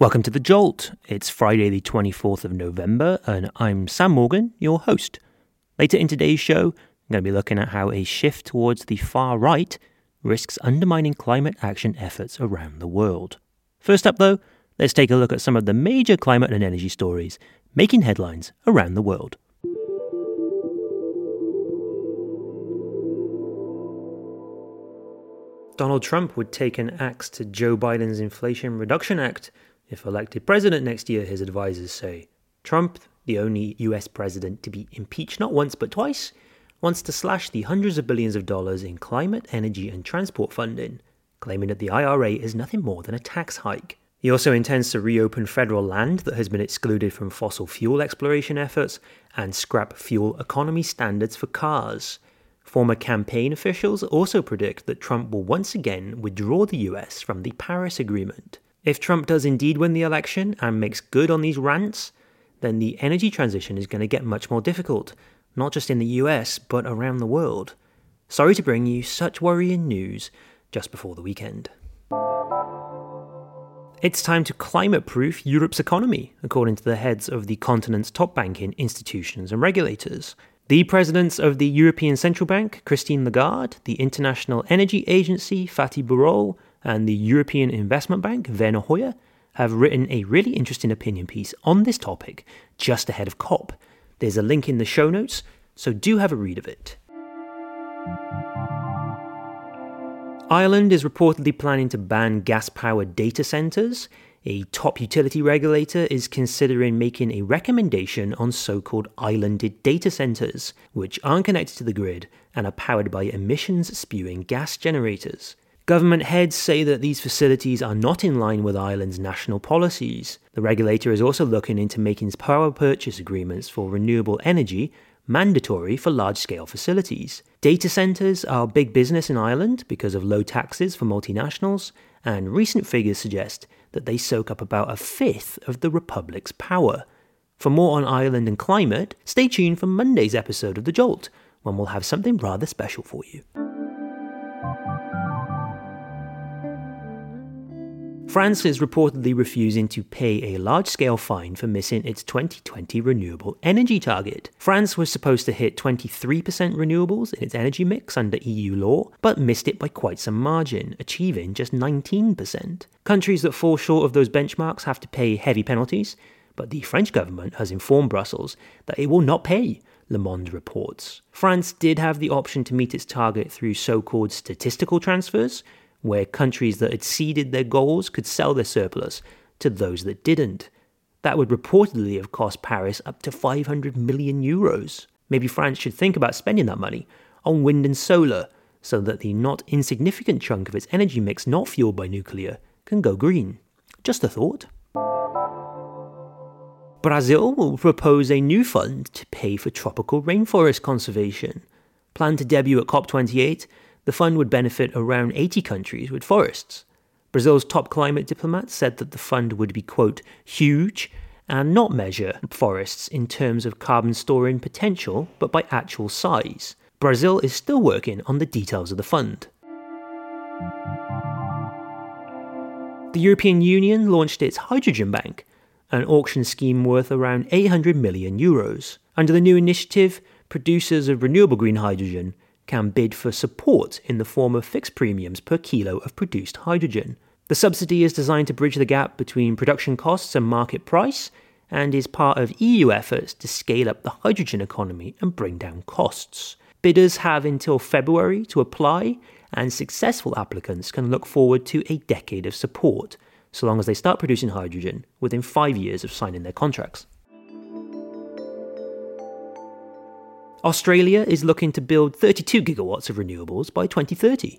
Welcome to The Jolt. It's Friday, the 24th of November, and I'm Sam Morgan, your host. Later in today's show, I'm going to be looking at how a shift towards the far right risks undermining climate action efforts around the world. First up, though, let's take a look at some of the major climate and energy stories making headlines around the world. Donald Trump would take an axe to Joe Biden's Inflation Reduction Act if elected president next year, his advisors say. Trump, the only US president to be impeached not once but twice, wants to slash the hundreds of billions of dollars in climate, energy, and transport funding, claiming that the IRA is nothing more than a tax hike. He also intends to reopen federal land that has been excluded from fossil fuel exploration efforts and scrap fuel economy standards for cars. Former campaign officials also predict that Trump will once again withdraw the US from the Paris Agreement. If Trump does indeed win the election and makes good on these rants, then the energy transition is going to get much more difficult, not just in the US, but around the world. Sorry to bring you such worrying news just before the weekend. It's time to climate proof Europe's economy, according to the heads of the continent's top banking institutions and regulators. The presidents of the European Central Bank, Christine Lagarde, the International Energy Agency, Fatih Birol, and the European Investment Bank, Werner Hoyer, have written a really interesting opinion piece on this topic just ahead of COP. There's a link in the show notes, so do have a read of it. Ireland is reportedly planning to ban gas powered data centres. A top utility regulator is considering making a recommendation on so called islanded data centres, which aren't connected to the grid and are powered by emissions spewing gas generators. Government heads say that these facilities are not in line with Ireland's national policies. The regulator is also looking into making power purchase agreements for renewable energy mandatory for large scale facilities. Data centres are big business in Ireland because of low taxes for multinationals, and recent figures suggest that they soak up about a fifth of the Republic's power. For more on Ireland and climate, stay tuned for Monday's episode of The Jolt, when we'll have something rather special for you. France is reportedly refusing to pay a large scale fine for missing its 2020 renewable energy target. France was supposed to hit 23% renewables in its energy mix under EU law, but missed it by quite some margin, achieving just 19%. Countries that fall short of those benchmarks have to pay heavy penalties, but the French government has informed Brussels that it will not pay. Le Monde reports. France did have the option to meet its target through so called statistical transfers, where countries that exceeded their goals could sell their surplus to those that didn't. That would reportedly have cost Paris up to 500 million euros. Maybe France should think about spending that money on wind and solar so that the not insignificant chunk of its energy mix not fueled by nuclear can go green. Just a thought. Brazil will propose a new fund to pay for tropical rainforest conservation. Planned to debut at COP28, the fund would benefit around 80 countries with forests. Brazil's top climate diplomat said that the fund would be, quote, huge and not measure forests in terms of carbon storing potential, but by actual size. Brazil is still working on the details of the fund. The European Union launched its Hydrogen Bank, an auction scheme worth around 800 million euros. Under the new initiative, producers of renewable green hydrogen can bid for support in the form of fixed premiums per kilo of produced hydrogen. The subsidy is designed to bridge the gap between production costs and market price and is part of EU efforts to scale up the hydrogen economy and bring down costs. Bidders have until February to apply, and successful applicants can look forward to a decade of support, so long as they start producing hydrogen within five years of signing their contracts. Australia is looking to build 32 gigawatts of renewables by 2030.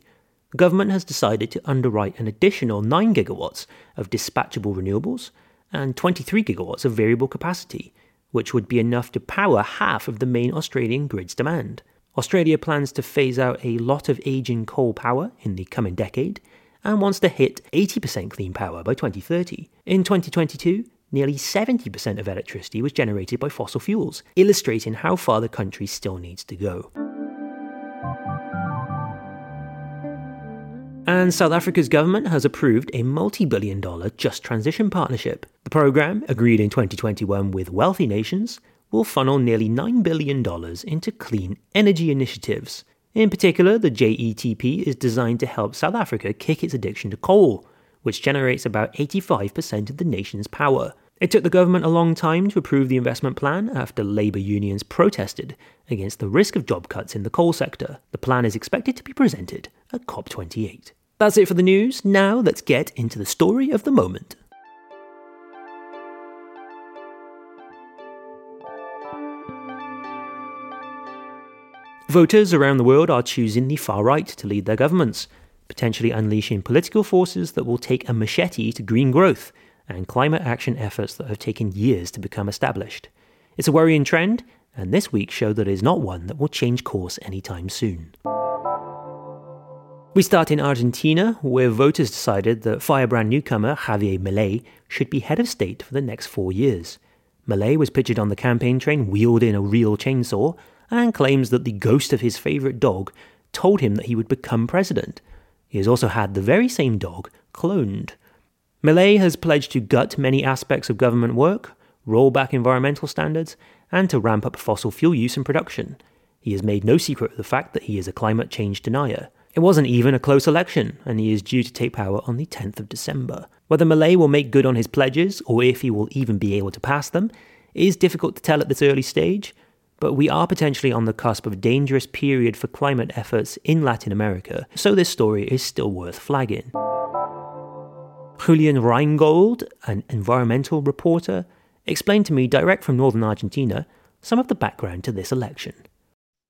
The government has decided to underwrite an additional 9 gigawatts of dispatchable renewables and 23 gigawatts of variable capacity, which would be enough to power half of the main Australian grid's demand. Australia plans to phase out a lot of aging coal power in the coming decade and wants to hit 80% clean power by 2030. In 2022, nearly 70% of electricity was generated by fossil fuels, illustrating how far the country still needs to go. And South Africa's government has approved a multi billion dollar Just Transition Partnership. The program, agreed in 2021 with wealthy nations, will funnel nearly $9 billion into clean energy initiatives. In particular, the JETP is designed to help South Africa kick its addiction to coal, which generates about 85% of the nation's power. It took the government a long time to approve the investment plan after labour unions protested against the risk of job cuts in the coal sector. The plan is expected to be presented at COP28. That's it for the news. Now let's get into the story of the moment. Voters around the world are choosing the far right to lead their governments, potentially unleashing political forces that will take a machete to green growth and climate action efforts that have taken years to become established. It's a worrying trend, and this week showed that it is not one that will change course anytime soon. We start in Argentina, where voters decided that firebrand newcomer Javier Milei should be head of state for the next four years. Milei was pictured on the campaign train wielding a real chainsaw and claims that the ghost of his favourite dog told him that he would become president. He has also had the very same dog cloned. Milei has pledged to gut many aspects of government work, roll back environmental standards, and to ramp up fossil fuel use and production. He has made no secret of the fact that he is a climate change denier. It wasn't even a close election, and he is due to take power on the 10th of December. Whether Milei will make good on his pledges, or if he will even be able to pass them, is difficult to tell at this early stage, but we are potentially on the cusp of a dangerous period for climate efforts in Latin America, so this story is still worth flagging. Julian Reingold, an environmental reporter, explained to me direct from northern Argentina some of the background to this election.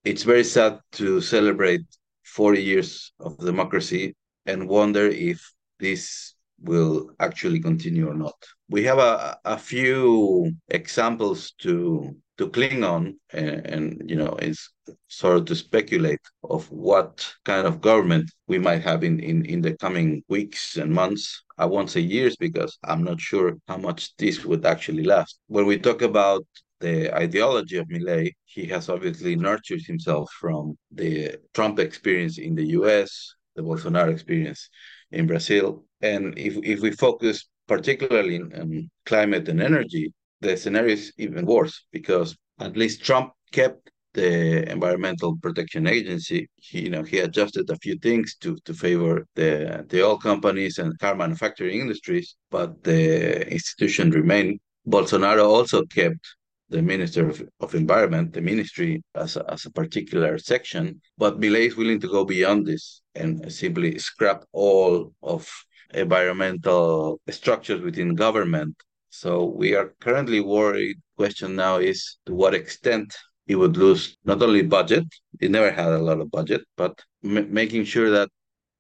It's very sad to celebrate 40 years of democracy and wonder if this will actually continue or not. We have a, a few examples to to cling on and, and you know is sort of to speculate of what kind of government we might have in, in in the coming weeks and months uh, i won't say years because i'm not sure how much this would actually last when we talk about the ideology of Milei, he has obviously nurtured himself from the Trump experience in the US, the Bolsonaro experience in Brazil. And if, if we focus particularly on climate and energy, the scenario is even worse because at least Trump kept the Environmental Protection Agency. He, you know, he adjusted a few things to to favor the the oil companies and car manufacturing industries, but the institution remained. Bolsonaro also kept the Minister of, of Environment, the ministry, as a, as a particular section. But Milei is willing to go beyond this and simply scrap all of environmental structures within government. So we are currently worried. Question now is to what extent it would lose not only budget, it never had a lot of budget, but m- making sure that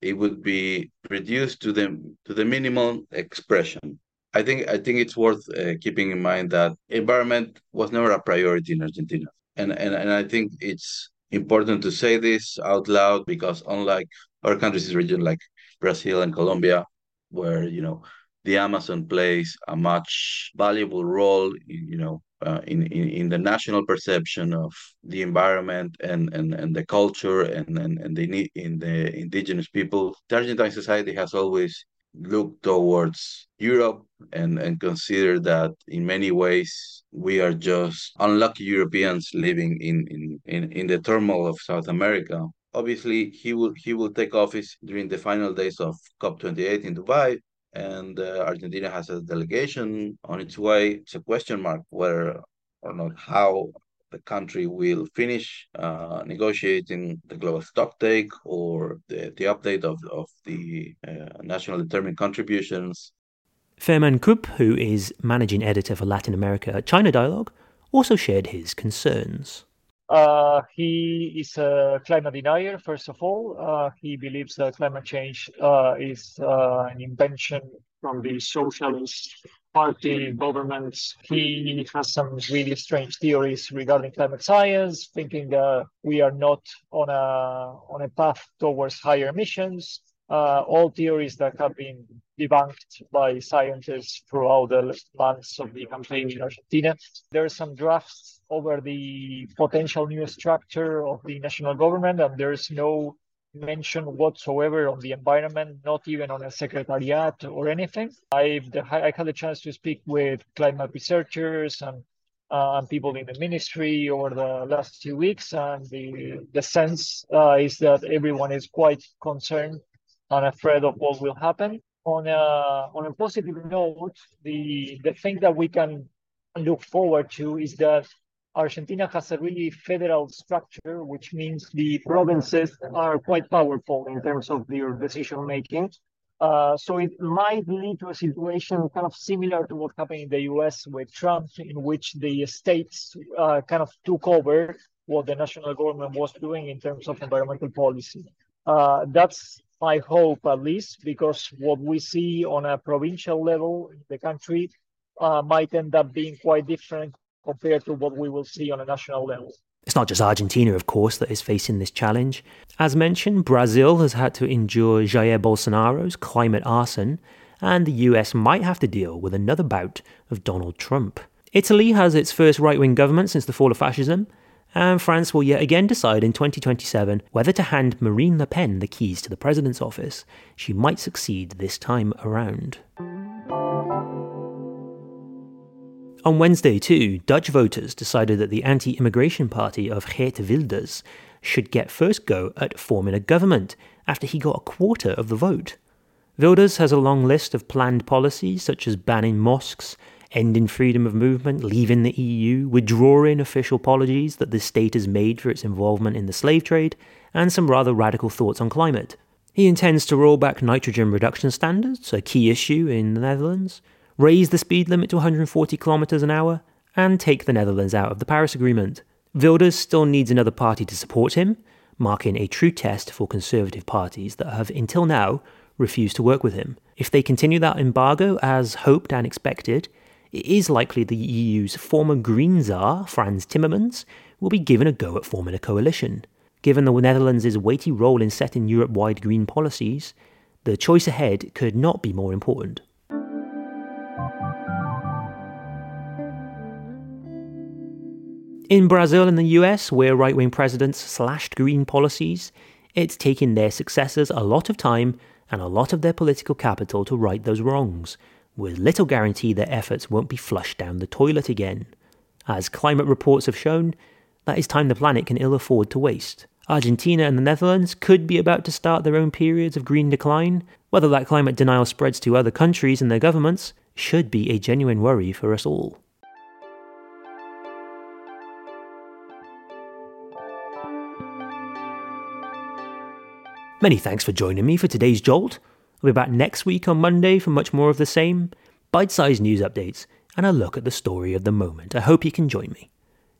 it would be reduced to the to the minimum expression I think I think it's worth uh, keeping in mind that environment was never a priority in Argentina, and and and I think it's important to say this out loud because unlike other countries in the region like Brazil and Colombia, where you know the Amazon plays a much valuable role in you know uh, in, in in the national perception of the environment and and and the culture and and and the in the indigenous people. The Argentine society has always looked towards Europe and, and consider that in many ways we are just unlucky Europeans living in, in, in, in the turmoil of South America. Obviously, he will he will take office during the final days of COP28 in Dubai, and uh, Argentina has a delegation on its way. It's a question mark whether or not how the country will finish uh, negotiating the global stocktake or the, the update of, of the uh, national determined contributions. Fermín Koop, who is managing editor for Latin America China Dialogue, also shared his concerns. Uh, he is a climate denier, first of all. Uh, he believes that climate change uh, is uh, an invention from the socialist party governments. He has some really strange theories regarding climate science, thinking that we are not on a on a path towards higher emissions. Uh, all theories that have been debunked by scientists throughout the months of the campaign in Argentina. There are some drafts over the potential new structure of the national government, and there's no mention whatsoever on the environment, not even on a secretariat or anything. I've I had the chance to speak with climate researchers and uh, and people in the ministry over the last two weeks, and the the sense uh, is that everyone is quite concerned and afraid of what will happen. On a on a positive note, the the thing that we can look forward to is that Argentina has a really federal structure, which means the provinces are quite powerful in terms of their decision making. Uh, so it might lead to a situation kind of similar to what happened in the US with Trump, in which the states uh, kind of took over what the national government was doing in terms of environmental policy. Uh, that's my hope, at least, because what we see on a provincial level in the country uh, might end up being quite different compared to what we will see on a national level. It's not just Argentina, of course, that is facing this challenge. As mentioned, Brazil has had to endure Jair Bolsonaro's climate arson, and the US might have to deal with another bout of Donald Trump. Italy has its first right wing government since the fall of fascism, and France will yet again decide in 2027 whether to hand Marine Le Pen the keys to the president's office. She might succeed this time around. On Wednesday, too, Dutch voters decided that the anti immigration party of Geert Wilders should get first go at forming a government after he got a quarter of the vote. Wilders has a long list of planned policies such as banning mosques, ending freedom of movement, leaving the EU, withdrawing official apologies that the state has made for its involvement in the slave trade, and some rather radical thoughts on climate. He intends to roll back nitrogen reduction standards, a key issue in the Netherlands, raise the speed limit to 140 kilometers an hour, and take the Netherlands out of the Paris Agreement. Wilders still needs another party to support him, marking a true test for conservative parties that have until now refused to work with him. If they continue that embargo as hoped and expected, it is likely the EU's former Green Czar, Frans Timmermans, will be given a go at forming a coalition. Given the Netherlands' weighty role in setting Europe wide green policies, the choice ahead could not be more important. In Brazil and the US, where right wing presidents slashed green policies, it's taken their successors a lot of time and a lot of their political capital to right those wrongs, with little guarantee their efforts won't be flushed down the toilet again. As climate reports have shown, that is time the planet can ill afford to waste. Argentina and the Netherlands could be about to start their own periods of green decline. Whether that climate denial spreads to other countries and their governments should be a genuine worry for us all. Many thanks for joining me for today's Jolt. I'll be back next week on Monday for much more of the same bite sized news updates and a look at the story of the moment. I hope you can join me.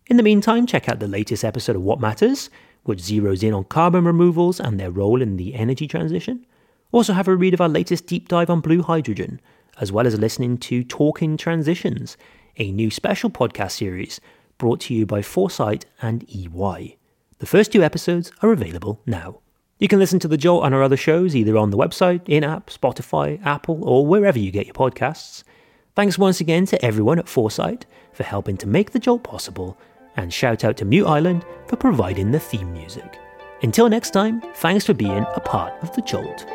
In the meantime, check out the latest episode of What Matters, which zeroes in on carbon removals and their role in the energy transition. Also, have a read of our latest deep dive on blue hydrogen, as well as listening to Talking Transitions, a new special podcast series brought to you by Foresight and EY. The first two episodes are available now. You can listen to The Jolt and our other shows either on the website, in app, Spotify, Apple, or wherever you get your podcasts. Thanks once again to everyone at Foresight for helping to make The Jolt possible, and shout out to Mute Island for providing the theme music. Until next time, thanks for being a part of The Jolt.